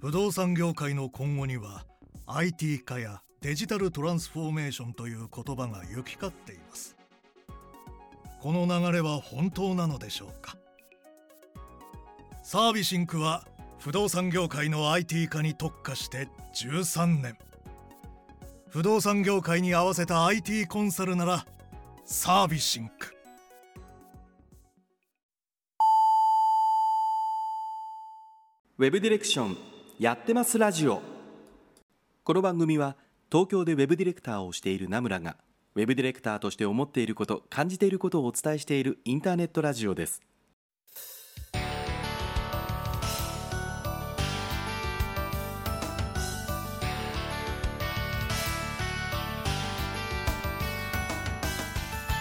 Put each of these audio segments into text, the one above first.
不動産業界の今後には IT 化やデジタルトランスフォーメーションという言葉が行き交っています。この流れは本当なのでしょうか？サービシンクは不動産業界の IT 化に特化して13年。不動産業界に合わせた IT コンサルならサービシンク。ウェブディレクション。やってますラジオ。この番組は東京でウェブディレクターをしている名村がウェブディレクターとして思っていること感じていることをお伝えしているインターネットラジオです。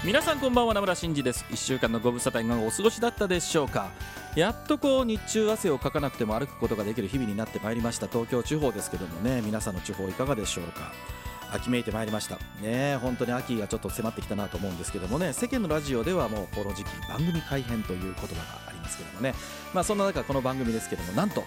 皆さんこんばんは名村真司です。1週間のご無沙汰いかがお過ごしだったでしょうか。やっとこう日中汗をかかなくても歩くことができる日々になってまいりました。東京地方ですけどもね。皆さんの地方いかがでしょうか。秋めいてまいりました。ね本当に秋がちょっと迫ってきたなと思うんですけどもね。世間のラジオではもうこの時期番組改編という言葉がありますけどもね。まあそんな中この番組ですけどもなんと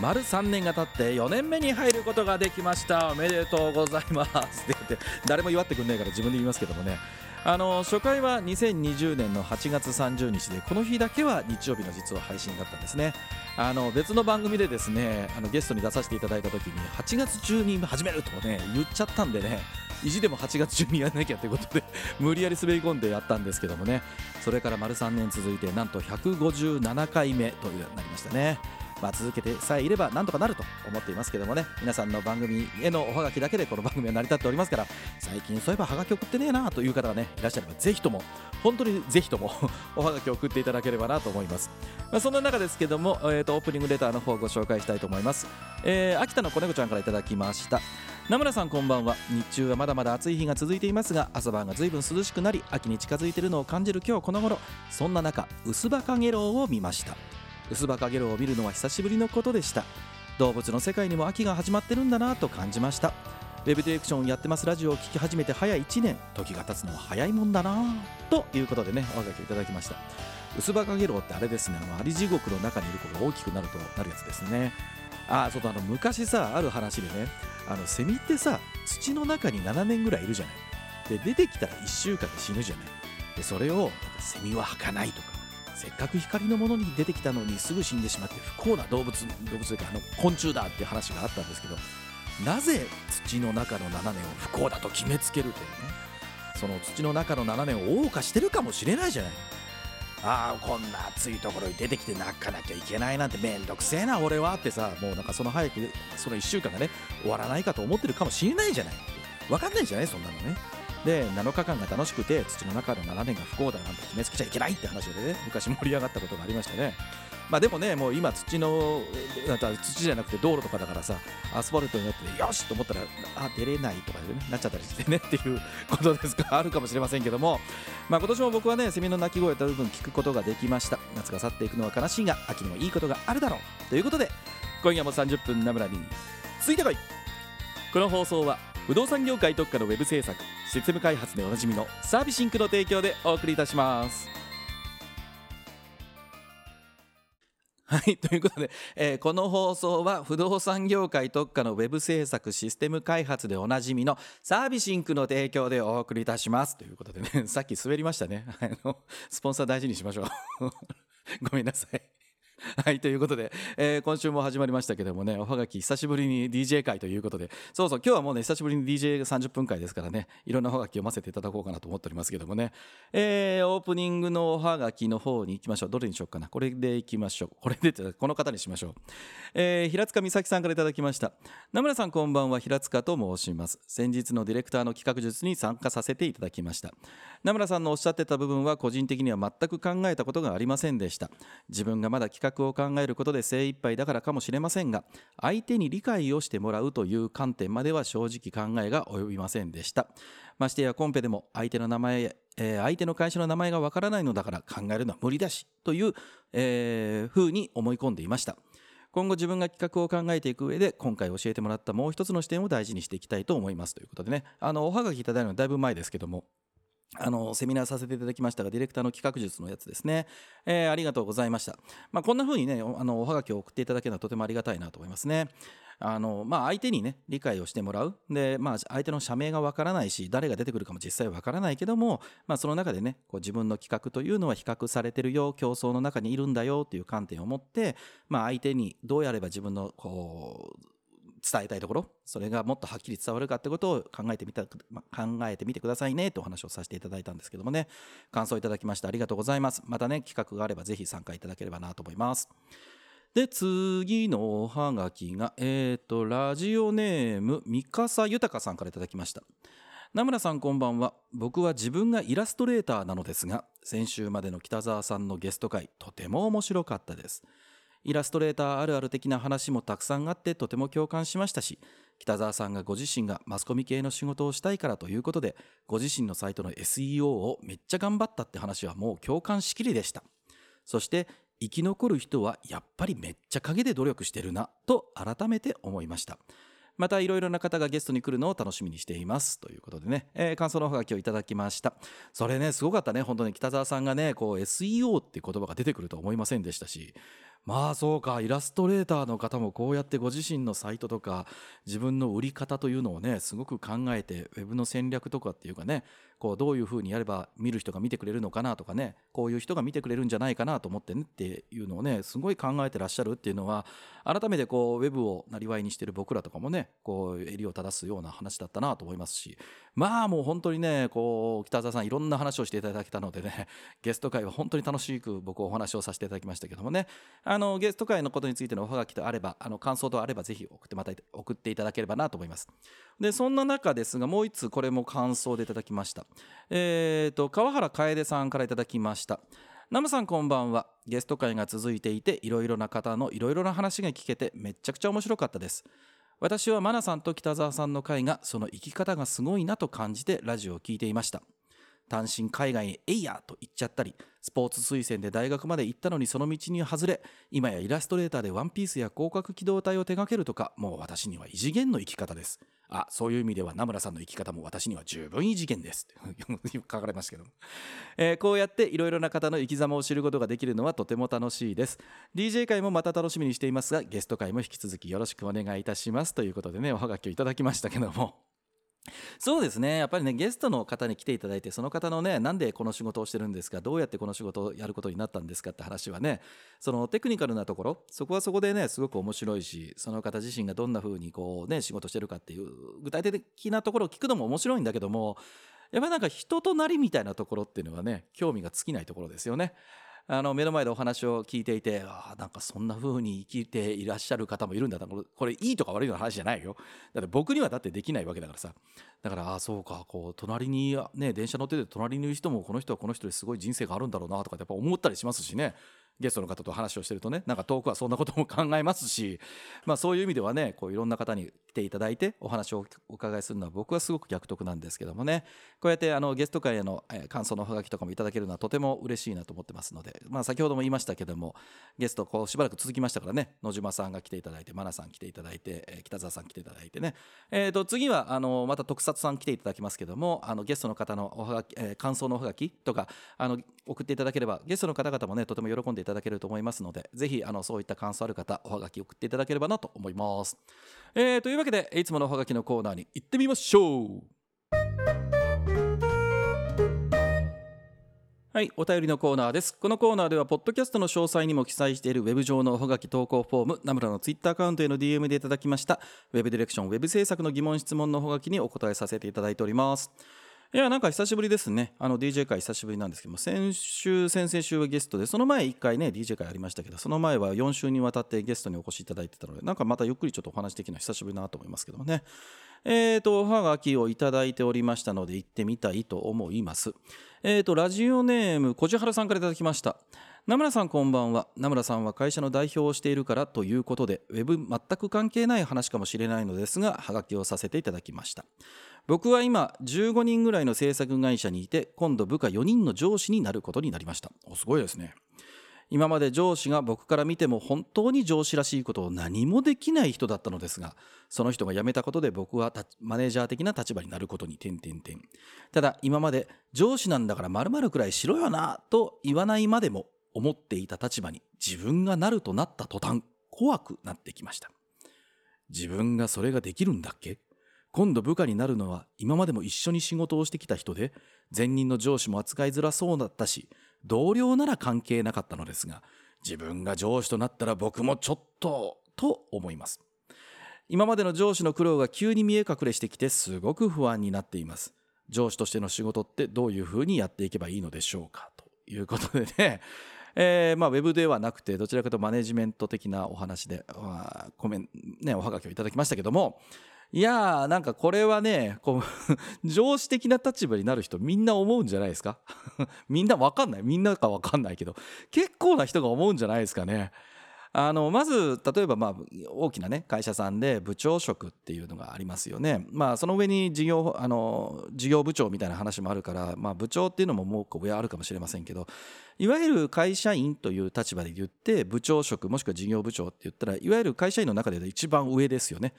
丸3年が経って4年目に入ることができました。おめでとうございます。って言って誰も祝ってくんないから自分で言いますけどもね。あの初回は2020年の8月30日でこの日だけは日曜日の実は配信だったんですね。あの別の番組でですねあのゲストに出させていただいた時に8月中に始めるとね言っちゃったんでね意地でも8月中にやらなきゃということで 無理やり滑り込んでやったんですけどもね。それから丸3年続いてなんと157回目となりましたね。まあ、続けてさえいればなんとかなると思っていますけどもね。皆さんの番組へのおはがきだけでこの番組は成り立っておりますから。最近そういえばはがき送ってねえなという方がねいらっしゃればぜひとも 本当にぜひとも おはがき送っていただければなと思います、まあ、そんな中ですけども、えーと、オープニングレターの方をご紹介したいと思います、えー、秋田の子猫ちゃんからいただきました。名村さんこんばんは。日中はまだまだ暑い日が続いていますが朝晩がずいぶん涼しくなり秋に近づいているのを感じる今日この頃そんな中薄葉かげろうを見ました。薄葉かげろうを見るのは久しぶりのことでした。動物の世界にも秋が始まってるんだなと感じました。ウェブディレクションやってますラジオを聴き始めて早1年。時が経つのは早いもんだなということでねおはがきいただきました。薄葉かげろうってあれですねあのアリ地獄の中にいる子が大きくなるとなるやつですね。あそうだあの昔さある話でねあのセミってさ土の中に7年ぐらいいるじゃない。で出てきたら1週間で死ぬじゃない。でそれをセミは吐かないとかせっかく光のものに出てきたのにすぐ死んでしまって不幸な動物動物というかあの昆虫だっていう話があったんですけどなぜ土の中の7年を不幸だと決めつけるというね。その土の中の7年を謳歌してるかもしれないじゃない。ああこんな暑いところに出てきて泣かなきゃいけないなんてめんどくせえな俺はってさもうなんかその早くその1週間がね終わらないかと思ってるかもしれないじゃない。分かんないじゃないそんなのね。で7日間が楽しくて土の中の7年が不幸だなんて決めつけちゃいけないって話でね昔盛り上がったことがありましたね。まあでもねもう今土の土じゃなくて道路とかだからさアスファルトになってよしと思ったらあ出れないとかでねなっちゃったりしてねっていうことですか あるかもしれませんけども。まあ今年も僕はねセミの鳴き声と部分聞くことができました。夏が去っていくのは悲しいが秋にもいいことがあるだろう。ということで今夜も30分ナムラについてこい。この放送は不動産業界特化のウェブ制作システム開発でおなじみのサービシンクの提供でお送りいたします。はい、ということで、えー、この放送は不動産業界特化のウェブ制作システム開発でおなじみのサービシンクの提供でお送りいたします。ということでね さっき滑りましたね。あのスポンサー大事にしましょう。ごめんなさい。はい、ということで、えー、今週も始まりましたけどもね、おはがき久しぶりに DJ 会ということで、そうそう、今日はもうね、久しぶりに DJ30 分会ですからね、いろんなおはがき読ませていただこうかなと思っておりますけどもね、えー、オープニングのおはがきの方に行きましょう。どれにしようかな？これで行きましょう。これで、この方にしましょう。えー、平塚美咲さんからいただきました。名村さんこんばんは、平塚と申します。先日のディレクターの企画術に参加させていただきました。名村さんのおっしゃってた部分は個人的には全く考えたことがありませんでした。自分がまだ企画を考えることで精一杯だからかもしれませんが相手に理解をしてもらうという観点までは正直考えが及びませんでした。ましてやコンペでも相手の名前えー、相手の会社の名前がわからないのだから考えるのは無理だしという、えー、ふうに思い込んでいました。今後自分が企画を考えていく上で今回教えてもらったもう一つの視点を大事にしていきたいと思いますということでね。あのおはがきいただいたのはだいぶ前ですけどもあのセミナーさせていただきましたがディレクターの企画術のやつですね、えー、ありがとうございました、まあ、こんな風にねあのおはがきを送っていただけるのはとてもありがたいなと思いますね。あのまあ相手にね理解をしてもらう。でまあ相手の社名がわからないし誰が出てくるかも実際わからないけどもまあその中でねこう自分の企画というのは比較されてるよ競争の中にいるんだよっていう観点を持ってまあ相手にどうやれば自分のこう伝えたいところそれがもっとはっきり伝わるかってことを考えてみた考えてみてくださいねとお話をさせていただいたんですけどもね。感想いただきましてありがとうございます。またね企画があればぜひ参加いただければなと思います。で次のおはがきがえっ、ー、とラジオネーム三笠豊さんからいただきました。名村さんこんばんは。僕は自分がイラストレーターなのですが先週までの北澤さんのゲスト会とても面白かったです。イラストレーターあるある的な話もたくさんあってとても共感しましたし北澤さんがご自身がマスコミ系の仕事をしたいからということでご自身のサイトの SEO をめっちゃ頑張ったって話はもう共感しきりでした。そして生き残る人はやっぱりめっちゃ陰で努力してるなと改めて思いました。またいろいろな方がゲストに来るのを楽しみにしていますということでね、えー、感想のおはがきをいただきました。それねすごかったね。本当に北澤さんがねこう SEO って言葉が出てくるとは思いませんでしたしまあそうかイラストレーターの方もこうやってご自身のサイトとか自分の売り方というのをねすごく考えてウェブの戦略とかっていうかねこうどういうふうにやれば見る人が見てくれるのかなとかねこういう人が見てくれるんじゃないかなと思ってねっていうのをねすごい考えてらっしゃるっていうのは改めてこうウェブをなりわいにしてる僕らとかもねこう襟を正すような話だったなと思いますしまあもう本当にねこう北澤さんいろんな話をしていただけたのでね ゲスト会は本当に楽しく僕お話をさせていただきましたけどもねあのゲスト会のことについてのおはがきとあればあの感想とあればぜひ送ってまた送っていただければなと思います。でそんな中ですがもう一つこれも感想でいただきました。えーと川原楓さんからいただきました。ナムさんこんばんは。ゲスト会が続いていていろいろな方のいろいろな話が聞けてめっちゃくちゃ面白かったです。私はマナさんと北沢さんの会がその生き方がすごいなと感じてラジオを聞いていました。単身海外へえいやと言っちゃったりスポーツ推薦で大学まで行ったのにその道に外れ今やイラストレーターでワンピースや広角機動隊を手掛けるとかもう私には異次元の生き方です。あそういう意味では名村さんの生き方も私には十分異次元です。書かれましたけども、えー、こうやっていろいろな方の生き様を知ることができるのはとても楽しいです。DJ 会もまた楽しみにしていますがゲスト会も引き続きよろしくお願いいたします。ということでねおはがきをいただきましたけども。そうですねやっぱりねゲストの方に来ていただいてその方のねなんでこの仕事をしてるんですかどうやってこの仕事をやることになったんですかって話はねそのテクニカルなところそこはそこでねすごく面白いしその方自身がどんな風にこうね仕事してるかっていう具体的なところを聞くのも面白いんだけどもやっぱりなんか人となりみたいなところっていうのはね興味が尽きないところですよね。あの目の前でお話を聞いていてあなんかそんな風に生きていらっしゃる方もいるんだ。これこれいいとか悪いの話じゃないよ。だって僕にはだってできないわけだからさ。だからああそうかこう隣にね電車乗ってて隣にいる人もこの人はこの人ですごい人生があるんだろうなとかってやっぱ思ったりしますしね。ゲストの方と話をしてるとねなんか遠くはそんなことも考えますし、まあ、そういう意味ではねこういろんな方に来ていただいてお話をお伺いするのは僕はすごく逆得なんですけどもね。こうやってあのゲスト会への感想のおはがきとかもいただけるのはとても嬉しいなと思ってますので、まあ、先ほども言いましたけどもゲストこうしばらく続きましたからね野島さんが来ていただいてマナさん来ていただいて北澤さん来ていただいてね、えー、と次はあのまた特撮さん来ていただきますけどもあのゲストの方のおはがき、えー、感想のおはがきとかあの送っていただければゲストの方々もねとても喜んでいただただけると思いますのでぜひあのそういった感想ある方おはがき送っていただければなと思います、えー、というわけでいつものおはがきのコーナーに行ってみましょうはい、お便りのコーナーです。このコーナーでは、ポッドキャストの詳細にも記載しているウェブ上のおはがき投稿フォーム、ナムラのツイッターアカウントへの DM でいただきました、ウェブディレクション、ウェブ制作の疑問、質問のおはがきにお答えさせていただいております。いやなんか久しぶりですね。あの DJ 会久しぶりなんですけども先週先々週はゲストでその前1回ね DJ 会ありましたけどその前は4週にわたってゲストにお越しいただいてたのでなんかまたゆっくりちょっとお話できるのは久しぶりだなと思いますけどもね。えーとおはがきをいただいておりましたので行ってみたいと思います。えーとラジオネーム小千原さんからいただきました。名村さんこんばんは。名村さんは会社の代表をしているからということでウェブ全く関係ない話かもしれないのですがはがきをさせていただきました。僕は今15人ぐらいの制作会社にいて今度部下4人の上司になることになりました。おすごいですね。今まで上司が僕から見ても本当に上司らしいことを何もできない人だったのですがその人が辞めたことで僕はマネージャー的な立場になることに点々点ただ今まで上司なんだから〇〇くらいしろよなと言わないまでも思っていた立場に自分がなるとなった途端怖くなってきました。自分がそれができるんだっけ？今度部下になるのは今までも一緒に仕事をしてきた人で前任の上司も扱いづらそうだったし同僚なら関係なかったのですが自分が上司となったら僕もちょっとと思います。今までの上司の苦労が急に見え隠れしてきてすごく不安になっています。上司としての仕事ってどういうふうにやっていけばいいのでしょうか？ということでね。えー、まあ、ウェブではなくてどちらかというとマネジメント的なお話で、コメンね、おはがきをいただきましたけどもいやーなんかこれはねこう 上司的な立場になる人みんな思うんじゃないですか？みんなわかんないみんなかわかんないけど結構な人が思うんじゃないですかね？あのまず例えばまあ大きなね会社さんで部長職っていうのがありますよね。まあその上に事業あの事業部長みたいな話もあるから、まあ、部長っていうのももう上あるかもしれませんけどいわゆる会社員という立場で言って部長職もしくは事業部長って言ったらいわゆる会社員の中で一番上ですよね。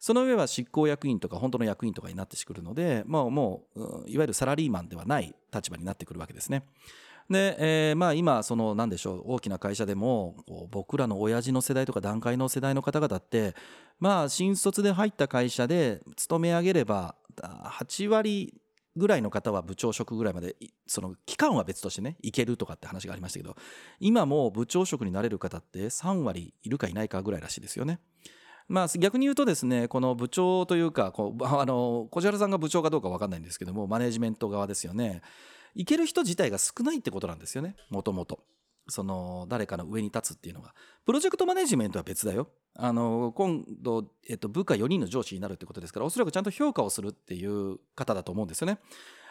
その上は執行役員とか本当の役員とかになってくるので、まあ、もういわゆるサラリーマンではない立場になってくるわけですね。で、えー、まあ今その何でしょう大きな会社でも僕らの親父の世代とか段階の世代の方々ってまあ新卒で入った会社で勤め上げれば8割ぐらいの方は部長職ぐらいまでその期間は別としてねいけるとかって話がありましたけど今も部長職になれる方って3割いるかいないかぐらいらしいですよね。まあ、逆に言うとですねこの部長というかこうあの小原さんが部長かどうか分かんないんですけどもマネジメント側ですよねいける人自体が少ないってことなんですよね。もともと。その誰かの上に立つっていうのが。プロジェクトマネジメントは別だよ。あの今度、えっと、部下4人の上司になるってことですからおそらくちゃんと評価をするっていう方だと思うんですよね。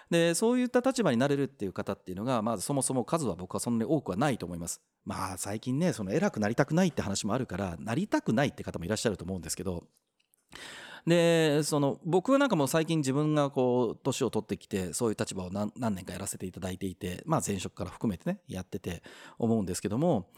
でそういった立場になれるっていう方っていうのがまずそもそも数は僕はそんなに多くはないと思います。まあ最近ねその偉くなりたくないって話もあるからなりたくないって方もいらっしゃると思うんですけどでその僕はなんかも最近自分がこう年を取ってきてそういう立場を何年かやらせていただいていてまあ前職から含めてねやってて思うんですけども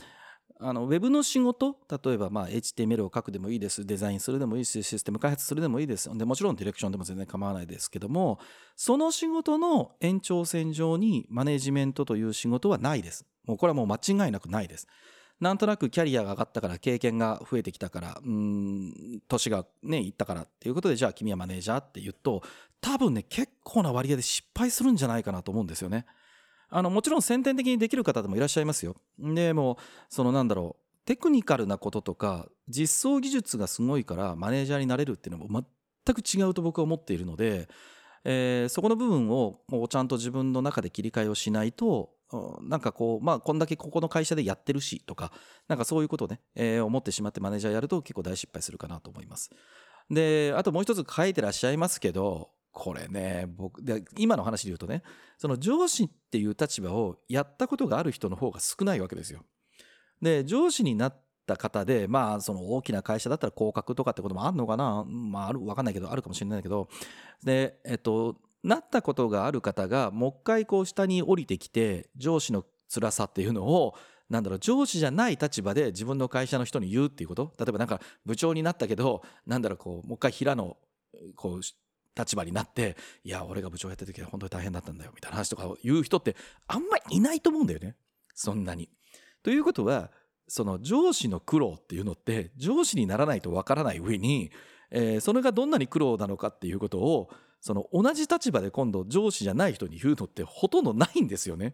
あのウェブの仕事例えばまあ HTML を書くでもいいですデザインするでもいいしシステム開発するでもいいです。でもちろんディレクションでも全然構わないですけどもその仕事の延長線上にマネジメントという仕事はないです。もうこれはもう間違いなくないです。なんとなくキャリアが上がったから経験が増えてきたからうん年がねいったからっていうことでじゃあ君はマネージャーって言うと多分ね結構な割合で失敗するんじゃないかなと思うんですよね。あのもちろん先天的にできる方でもいらっしゃいますよ。でもそのなんだろうテクニカルなこととか実装技術がすごいからマネージャーになれるっていうのも全く違うと僕は思っているので、えー、そこの部分をもうちゃんと自分の中で切り替えをしないとなんかこうまあこんだけここの会社でやってるしとかなんかそういうことをね、えー、思ってしまってマネージャーやると結構大失敗するかなと思います。であともう一つ書いてらっしゃいますけどこれね僕で今の話で言うとねその上司っていう立場をやったことがある人の方が少ないわけですよ。で上司になった方でまあその大きな会社だったら降格とかってこともあるのかなまあある分かんないけどあるかもしれないけどでえっとなったことがある方がもう一回こう下に降りてきて上司の辛さっていうのをなんだろう上司じゃない立場で自分の会社の人に言うっていうこと？例えばなんか部長になったけどなんだろうこうもう一回平のこう立場になっていや俺が部長やった時は本当に大変だったんだよみたいな話とかを言う人ってあんまりいないと思うんだよねそんなに。ということはその上司の苦労っていうのって上司にならないとわからない上に、えー、それがどんなに苦労なのかっていうことをその同じ立場で今度上司じゃない人に言うのってほとんどないんですよね。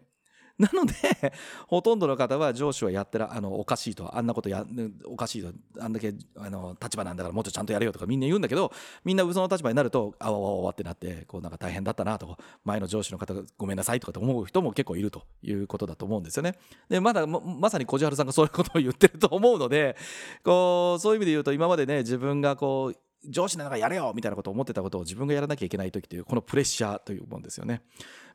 なので ほとんどの方は上司はやってらあのおかしいとあんなことやおかしいとあんだけあの立場なんだからもっとちゃんとやれよとかみんな言うんだけどみんなその立場になるとあわわわわってなってこうなんか大変だったなとか前の上司の方がごめんなさいとかと思う人も結構いるということだと思うんですよね。でまだまさに小路原さんがそういうことを言ってると思うのでこうそういう意味で言うと今までね自分がこう上司なんかやれよみたいなことを思ってたことを自分がやらなきゃいけない時というこのプレッシャーというもんですよね。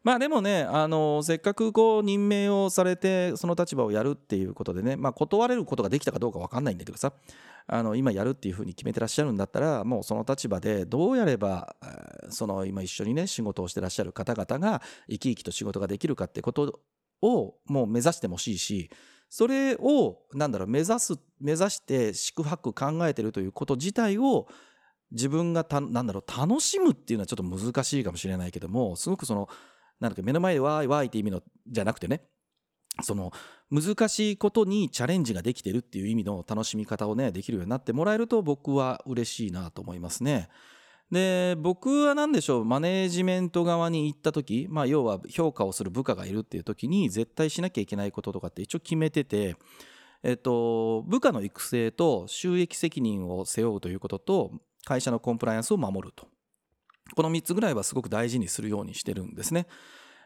まあでもねあのせっかくこう任命をされてその立場をやるっていうことでね、まあ、断れることができたかどうか分かんないんだけどさあの今やるっていうふうに決めてらっしゃるんだったらもうその立場でどうやればその今一緒にね仕事をしてらっしゃる方々が生き生きと仕事ができるかってことをもう目指してほしいしそれをなんだろう目指す目指して宿泊考えてるということ自体を自分がたなんだろう楽しむっていうのはちょっと難しいかもしれないけどもすごくそのなんだか目の前でわーいわーいって意味のじゃなくてねその難しいことにチャレンジができてるっていう意味の楽しみ方をねできるようになってもらえると僕は嬉しいなと思いますね。で僕は何でしょうマネジメント側に行った時、まあ、要は評価をする部下がいるっていう時に絶対しなきゃいけないこととかって一応決めてて、えっと、部下の育成と収益責任を背負うということと会社のコンプライアンスを守ると。この3つぐらいはすごく大事にするようにしてるんですね。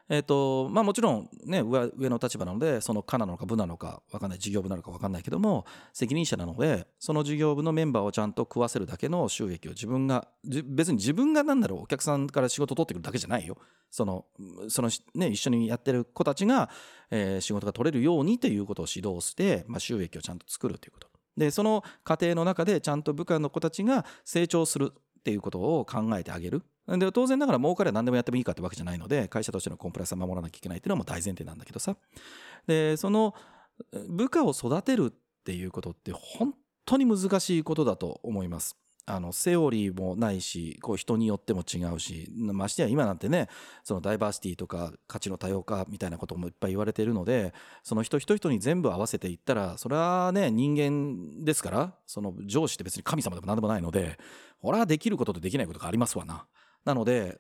えっ、ー、とまあ、もちろん、ね、上上の立場なのでその課なのか部なのか分かんない事業部なのか分かんないけども責任者なのでその事業部のメンバーをちゃんと食わせるだけの収益を自分が別に自分が何だろうお客さんから仕事を取ってくるだけじゃないよ。そのその、ね、一緒にやってる子たちが、えー、仕事が取れるようにということを指導して、まあ、収益をちゃんと作るということ。でその過程の中でちゃんと部下の子たちが成長するっていうことを考えてあげる。で当然ながら儲かれば何でもやってもいいかってわけじゃないので会社としてのコンプライアンスを守らなきゃいけないっていうのはもう大前提なんだけどさ。でその部下を育てるっていうことって本当に難しいことだと思います。あのセオリーもないしこう人によっても違うしましてや今なんてねそのダイバーシティとか価値の多様化みたいなこともいっぱい言われてるのでその人人人に全部合わせていったらそれはね人間ですからその上司って別に神様でも何でもないのでほらできることとできないことがありますわな。なので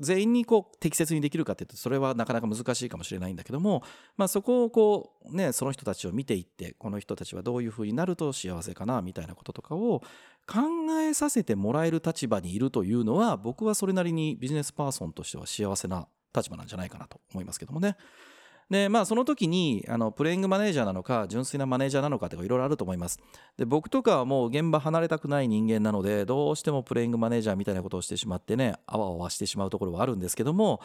全員にこう適切にできるかっていうとそれはなかなか難しいかもしれないんだけども、まあ、そこをこうねその人たちを見ていってこの人たちはどういうふうになると幸せかなみたいなこととかを考えさせてもらえる立場にいるというのは僕はそれなりにビジネスパーソンとしては幸せな立場なんじゃないかなと思いますけどもね。でまあその時にあのプレイングマネージャーなのか純粋なマネージャーなのかとかいろいろあると思いますで僕とかはもう現場離れたくない人間なのでどうしてもプレイングマネージャーみたいなことをしてしまってねあわあわしてしまうところはあるんですけども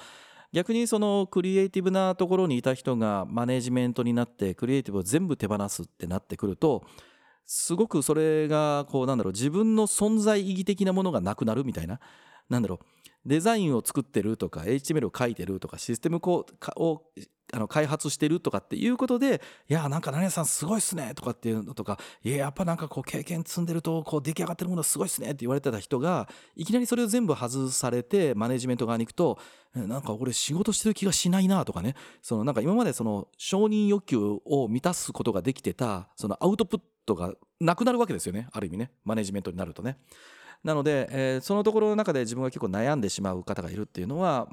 逆にそのクリエイティブなところにいた人がマネージメントになってクリエイティブを全部手放すってなってくるとすごくそれがこうなんだろう自分の存在意義的なものがなくなるみたいな。なんだろう。デザインを作ってるとか HTML を書いてるとかシステムをあの開発してるとかっていうことでいやなんか何々さんすごいっすねとかっていうのとかいややっぱなんかこう経験積んでるとこう出来上がってるものすごいっすねって言われてた人がいきなりそれを全部外されてマネジメント側に行くとなんか俺仕事してる気がしないなとかね。そのなんか今までその承認欲求を満たすことができてたそのアウトプットがなくなるわけですよね。ある意味ね。マネジメントになるとね。なので、えー、そのところの中で自分が結構悩んでしまう方がいるっていうのは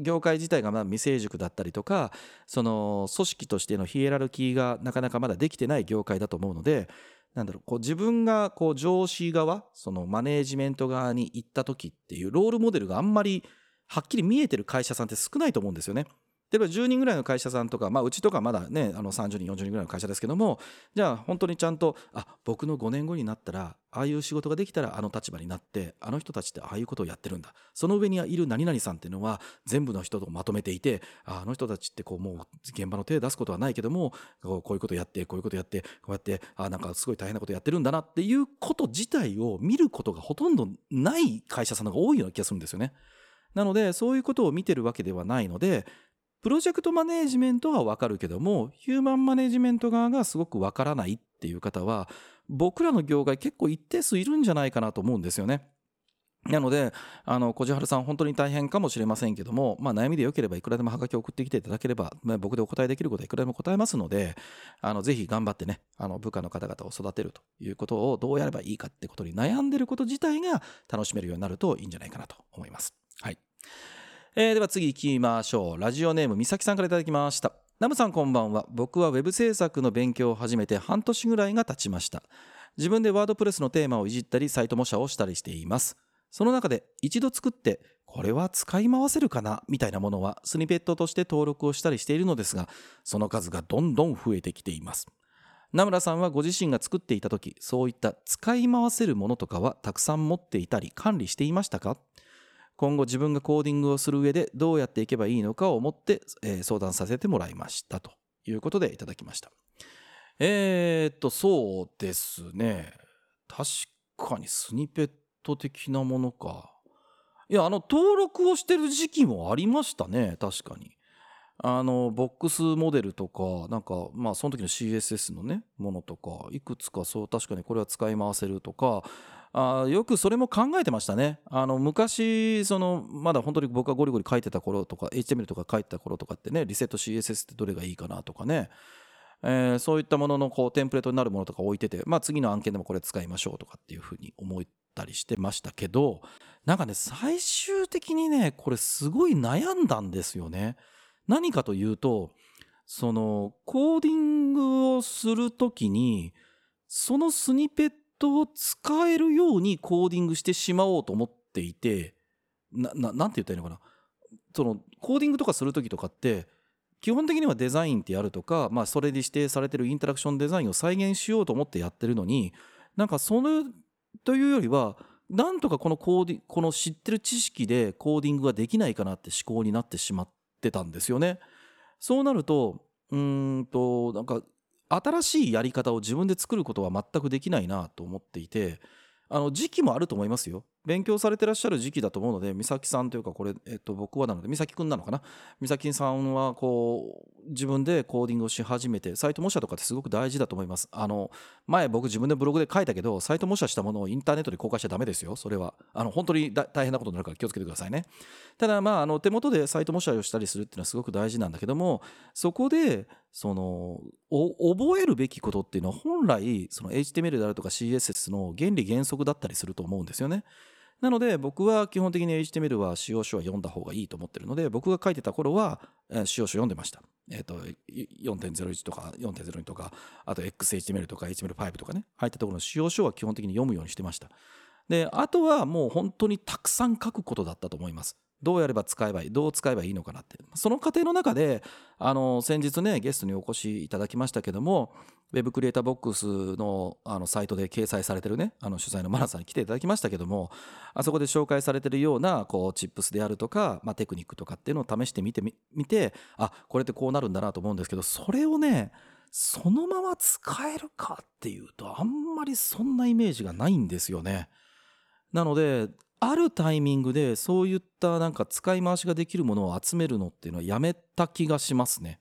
業界自体がまだ未成熟だったりとかその組織としてのヒエラルキーがなかなかまだできてない業界だと思うのでなんだろうこう自分がこう上司側そのマネージメント側に行った時っていうロールモデルがあんまりはっきり見えてる会社さんって少ないと思うんですよね。例えば10人ぐらいの会社さんとか、まあ、うちとかまだねあの30人40人ぐらいの会社ですけどもじゃあ本当にちゃんとあ僕の5年後になったらああいう仕事ができたらあの立場になってあの人たちってああいうことをやってるんだその上にいる何々さんっていうのは全部の人とまとめていてあの人たちってこうもう現場の手を出すことはないけどもこういうことやってこういうことやってこうやってあなんかすごい大変なことやってるんだなっていうこと自体を見ることがほとんどない会社さんの方が多いような気がするんですよね。なのでそういうことを見てるわけではないのでプロジェクトマネージメントはわかるけども、ヒューマンマネージメント側がすごくわからないっていう方は、僕らの業界結構一定数いるんじゃないかなと思うんですよね。なので、あの、小路春さん、本当に大変かもしれませんけども、まあ、悩みでよければいくらでもハガキを送ってきていただければ、まあ、僕でお答えできることはいくらでも答えますので、あの、ぜひ頑張ってね、あの、部下の方々を育てるということをどうやればいいかってことに悩んでること自体が楽しめるようになるといいんじゃないかなと思います。はい。えー、では次行きましょう。ラジオネームみさきさんから頂きました。ナムさんこんばんは。僕はウェブ制作の勉強を始めて半年ぐらいが経ちました。自分でワードプレスのテーマをいじったりサイト模写をしたりしています。その中で一度作ってこれは使い回せるかな？みたいなものはスニペットとして登録をしたりしているのですがその数がどんどん増えてきています。名村さんはご自身が作っていた時そういった使い回せるものとかはたくさん持っていたり管理していましたか？今後自分がコーディングをする上でどうやっていけばいいのかを思って、えー、相談させてもらいましたということでいただきました。えー、っと、そうですね。確かにスニペット的なものか。いや、あの、登録をしてる時期もありましたね。確かに。あのボックスモデルとかなんかまあその時の CSS のねものとかいくつかそう確かにこれは使い回せるとかあよくそれも考えてましたねあの昔そのまだ本当に僕がゴリゴリ書いてた頃とか HTML とか書いてた頃とかってねリセット CSS ってどれがいいかなとかねえー、そういったもののこうテンプレートになるものとか置いてて、まあ、次の案件でもこれ使いましょうとかっていうふうに思ったりしてましたけどなんかね最終的にねこれすごい悩んだんですよね。何かというとそのコーディングをするときにそのスニペットを使えるようにコーディングしてしまおうと思っていてなななんて言ったらいいのかな？そのコーディングとかする時とかって基本的にはデザインってやるとか、まあ、それで指定されてるインタラクションデザインを再現しようと思ってやってるのになんかそれというよりはなんとかこのコーディこの知ってる知識でコーディングができないかなって思考になってしまってたんですよね。そうなるとうんとなんか新しいやり方を自分で作ることは全くできないなと思っていてあの時期もあると思いますよ。勉強されてらっしゃる時期だと思うので美咲さんというかこれ、えっと、僕はなので美咲くんなのかな？美咲さんはこう自分でコーディングをし始めてサイト模写とかってすごく大事だと思います。あの前僕自分でブログで書いたけどサイト模写したものをインターネットで公開しちゃダメですよそれは。あの本当に大変なことになるから気をつけてくださいね。ただまああの手元でサイト模写をしたりするっていうのはすごく大事なんだけどもそこでその覚えるべきことっていうのは本来その HTML であるとか CSS の原理原則だったりすると思うんですよね。なので僕は基本的に HTML は使用書は読んだ方がいいと思ってるので僕が書いてた頃は使用書読んでました。えっ、ー、と4.01とか4.02とかあと XHTML とか HTML5 とかね入ったところの使用書は基本的に読むようにしてました。であとはもう本当にたくさん書くことだったと思います。どうやれば使えばいいどう使えばいいのかなってその過程の中であの先日ねゲストにお越しいただきましたけども Web クリエイターボックスのあのサイトで掲載されてるねあの取材のマナさんに来ていただきましたけどもあそこで紹介されてるようなこうチップスであるとか、まあ、テクニックとかっていうのを試してみてみてあこれってこうなるんだなと思うんですけどそれをねそのまま使えるかっていうとあんまりそんなイメージがないんですよね。なのであるタイミングでそういったなんか使い回しができるものを集めるのっていうのはやめた気がしますね。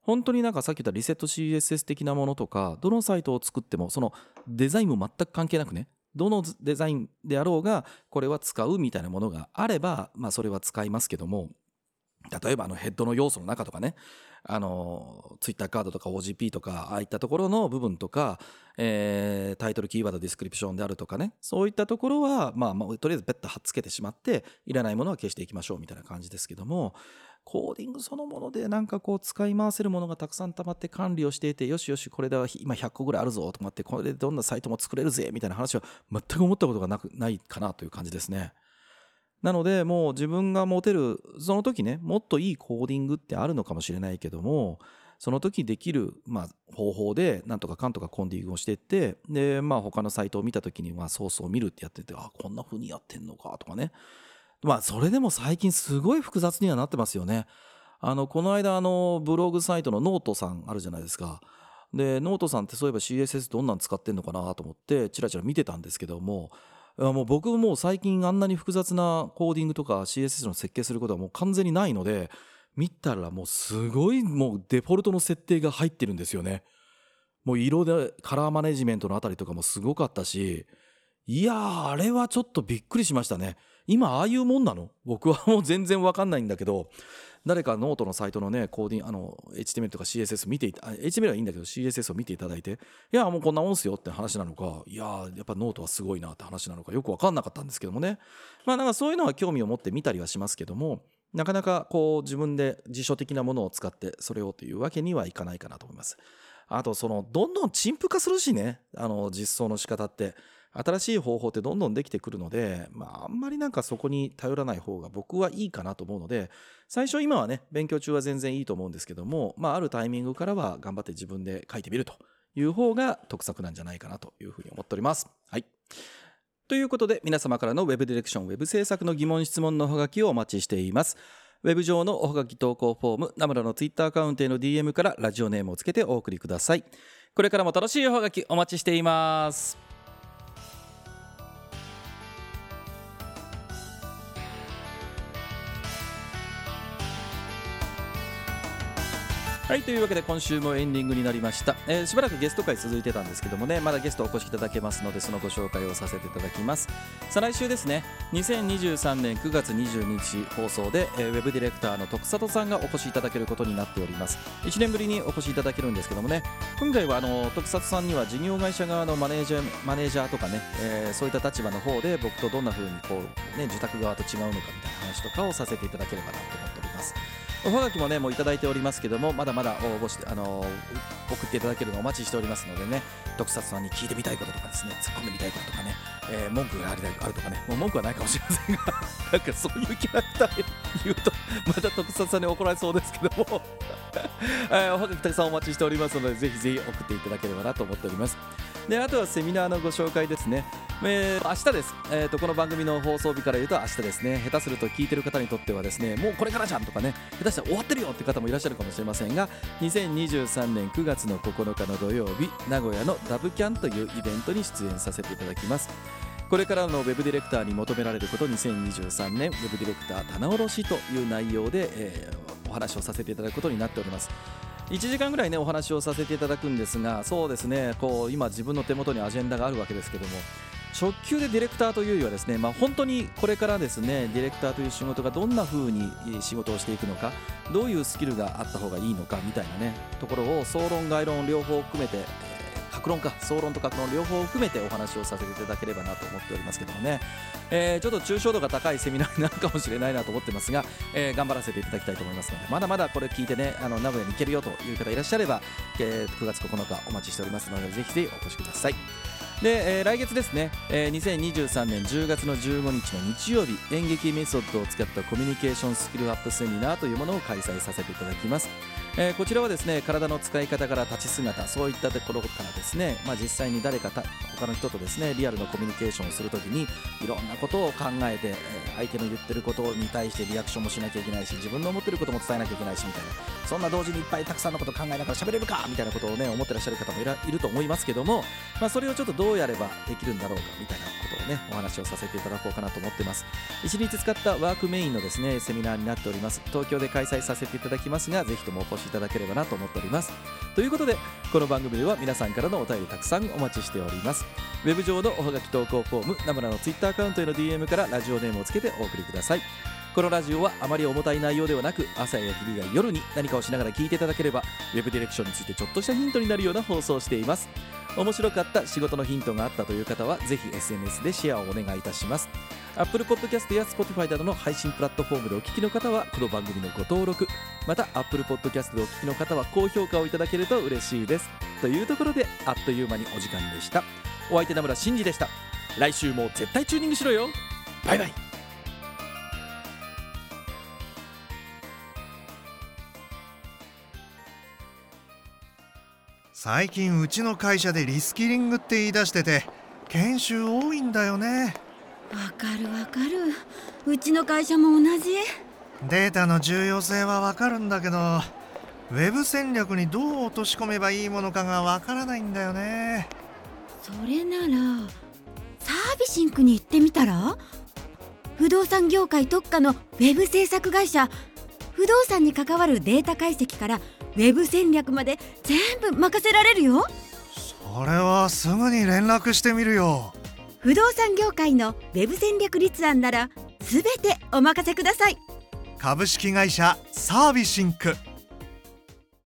本当になんかさっき言ったリセット CSS 的なものとかどのサイトを作ってもそのデザインも全く関係なくねどのデザインであろうがこれは使うみたいなものがあればまあそれは使いますけども例えばあのヘッドの要素の中とかねあのツイッターカードとか OGP とかああいったところの部分とか、えー、タイトルキーワードディスクリプションであるとかねそういったところは、まあ、まあとりあえずベッタ貼っつけてしまっていらないものは消していきましょうみたいな感じですけどもコーディングそのものでなんかこう使い回せるものがたくさん溜まって管理をしていてよしよしこれでは今100個ぐらいあるぞと思ってこれでどんなサイトも作れるぜみたいな話は全く思ったことがなくないかなという感じですね。なのでもう自分が持てるその時ねもっといいコーディングってあるのかもしれないけどもその時できる、まあ、方法でなんとかかんとかコーディングをしていってで、まあ、他のサイトを見た時に、まあ、ソースを見るってやっててあこんな風にやってんのかとかねまあそれでも最近すごい複雑にはなってますよね。あのこの間あのブログサイトのノートさんあるじゃないですか。でノートさんってそういえば CSS どんなん使ってんのかなと思ってチラチラ見てたんですけどももう僕も最近あんなに複雑なコーディングとか CSS の設計することはもう完全にないので見たらもうすごいもうデフォルトの設定が入ってるんですよね。もう色でカラーマネジメントのあたりとかもすごかったしいやーあれはちょっとびっくりしましたね。今ああいうもんなの？僕はもう全然わかんないんだけど誰かノートのサイトのねコーディンあの HTML とか CSS 見ていた HTML はいいんだけど CSS を見ていただいていやもうこんなもんすよって話なのかいややっぱノートはすごいなって話なのかよく分かんなかったんですけどもね。まあなんかそういうのは興味を持って見たりはしますけどもなかなかこう自分で辞書的なものを使ってそれをというわけにはいかないかなと思います。あとそのどんどん陳腐化するしね。あの実装の仕方って。新しい方法ってどんどんできてくるので、まあ、あんまりなんかそこに頼らない方が僕はいいかなと思うので、最初今はね、勉強中は全然いいと思うんですけども、まあ、あるタイミングからは頑張って自分で書いてみるという方が得策なんじゃないかなというふうに思っております。はい。ということで、皆様からの Web ディレクション、Web 制作の疑問、質問のおはがきをお待ちしています。ウェブ上のおはがき投稿フォーム、ナムラのツイッターアカウントへの DM からラジオネームをつけてお送りください。これからも楽しいおはがきお待ちしています。はいというわけで今週もエンディングになりました、えーしばらくゲスト会続いてたんですけどもねまだゲストお越しいただけますのでそのご紹介をさせていただきます。再来週ですね2023年9月22日放送で、えーウェブディレクターの徳里さんがお越しいただけることになっております。1年ぶりにお越しいただけるんですけどもね今回はあの徳里さんには事業会社側のマネージャーマネージャーとかね、えーそういった立場の方で僕とどんな風にこうね受託側と違うのかみたいな話とかをさせていただければなと思っております。おはがきもねもういただいておりますけどもまだまだ応募してあのー送っていただけるのをお待ちしておりますのでね特撮さんに聞いてみたいこととかですね突っ込んでみたいこととかね、えー文句があるあるとかねもう文句はないかもしれませんが なんかそういうキャラクターで言うとまた特撮さんに怒られそうですけども、えーおはがきたくさんお待ちしておりますのでぜひぜひ送っていただければなと思っております。であとはセミナーのご紹介ですね、えー明日です、えー、とこの番組の放送日から言うと明日ですね。下手すると聞いてる方にとってはですねもうこれからじゃんとかね下手したら終わってるよって方もいらっしゃるかもしれませんが2023年9月の9日の土曜日名古屋のダブキャンというイベントに出演させていただきます。これからのウェブディレクターに求められること2023年ウェブディレクター棚卸しという内容で、えーお話をさせていただくことになっております。1時間ぐらいねお話をさせていただくんですがそうですねこう今自分の手元にアジェンダがあるわけですけども直球でディレクターというよりはですね、まあ、本当にこれからですねディレクターという仕事がどんな風に仕事をしていくのかどういうスキルがあった方がいいのかみたいなねところを総論概論両方含めて、格論か総論と格論両方を含めてお話をさせていただければなと思っておりますけどもね、えーちょっと抽象度が高いセミナーになるかもしれないなと思ってますが、えー頑張らせていただきたいと思いますのでまだまだこれ聞いてねあの名古屋に行けるよという方いらっしゃれば、えー9月9日お待ちしておりますのでぜひぜひお越しください。で、えー来月ですね、えー2023年10月の15日の日曜日演劇メソッドを使ったコミュニケーションスキルアップセミナーというものを開催させていただきます、えーこちらはですね体の使い方から立ち姿そういったところからですね、まあ、実際に誰かた他の人とですねリアルのコミュニケーションをするときにいろんなことを考えて、えー相手の言ってることに対してリアクションもしなきゃいけないし自分の思ってることも伝えなきゃいけないしみたいな。そんな同時にいっぱいたくさんのことを考えながら喋れるかみたいなことをね思ってらっしゃる方もいると思いますけども、まあ、それをちょっとどうやればできるんだろうかみたいなことねお話をさせていただこうかなと思ってます。1日使ったワークメインのですねセミナーになっております。東京で開催させていただきますがぜひともお越しいただければなと思っております。ということでこの番組では皆さんからのお便りたくさんお待ちしております。ウェブ上のおはがき投稿フォームナムラの Twitter アカウントへの DM からラジオネームをつけてお送りください。このラジオはあまり重たい内容ではなく朝や昼や夜に何かをしながら聞いていただければウェブディレクションについてちょっとしたヒントになるような放送をしています。面白かった仕事のヒントがあったという方はぜひ SNS でシェアをお願いいたします。Apple Podcast や Spotify などの配信プラットフォームでお聞きの方はこの番組のご登録また Apple Podcast でお聞きの方は高評価をいただけると嬉しいです。というところであっという間にお時間でした。お相手名村真司でした。来週も絶対チューニングしろよバイバイ。最近うちの会社でリスキリングって言い出してて研修多いんだよね。わかるわかる。うちの会社も同じ。データの重要性はわかるんだけどウェブ戦略にどう落とし込めばいいものかがわからないんだよね。それならサービシンクに行ってみたら？不動産業界特化のウェブ制作会社。不動産に関わるデータ解析からウェブ戦略まで全部任せられるよ。それはすぐに連絡してみるよ。不動産業界のウェブ戦略立案なら全てお任せください。株式会社サービシンク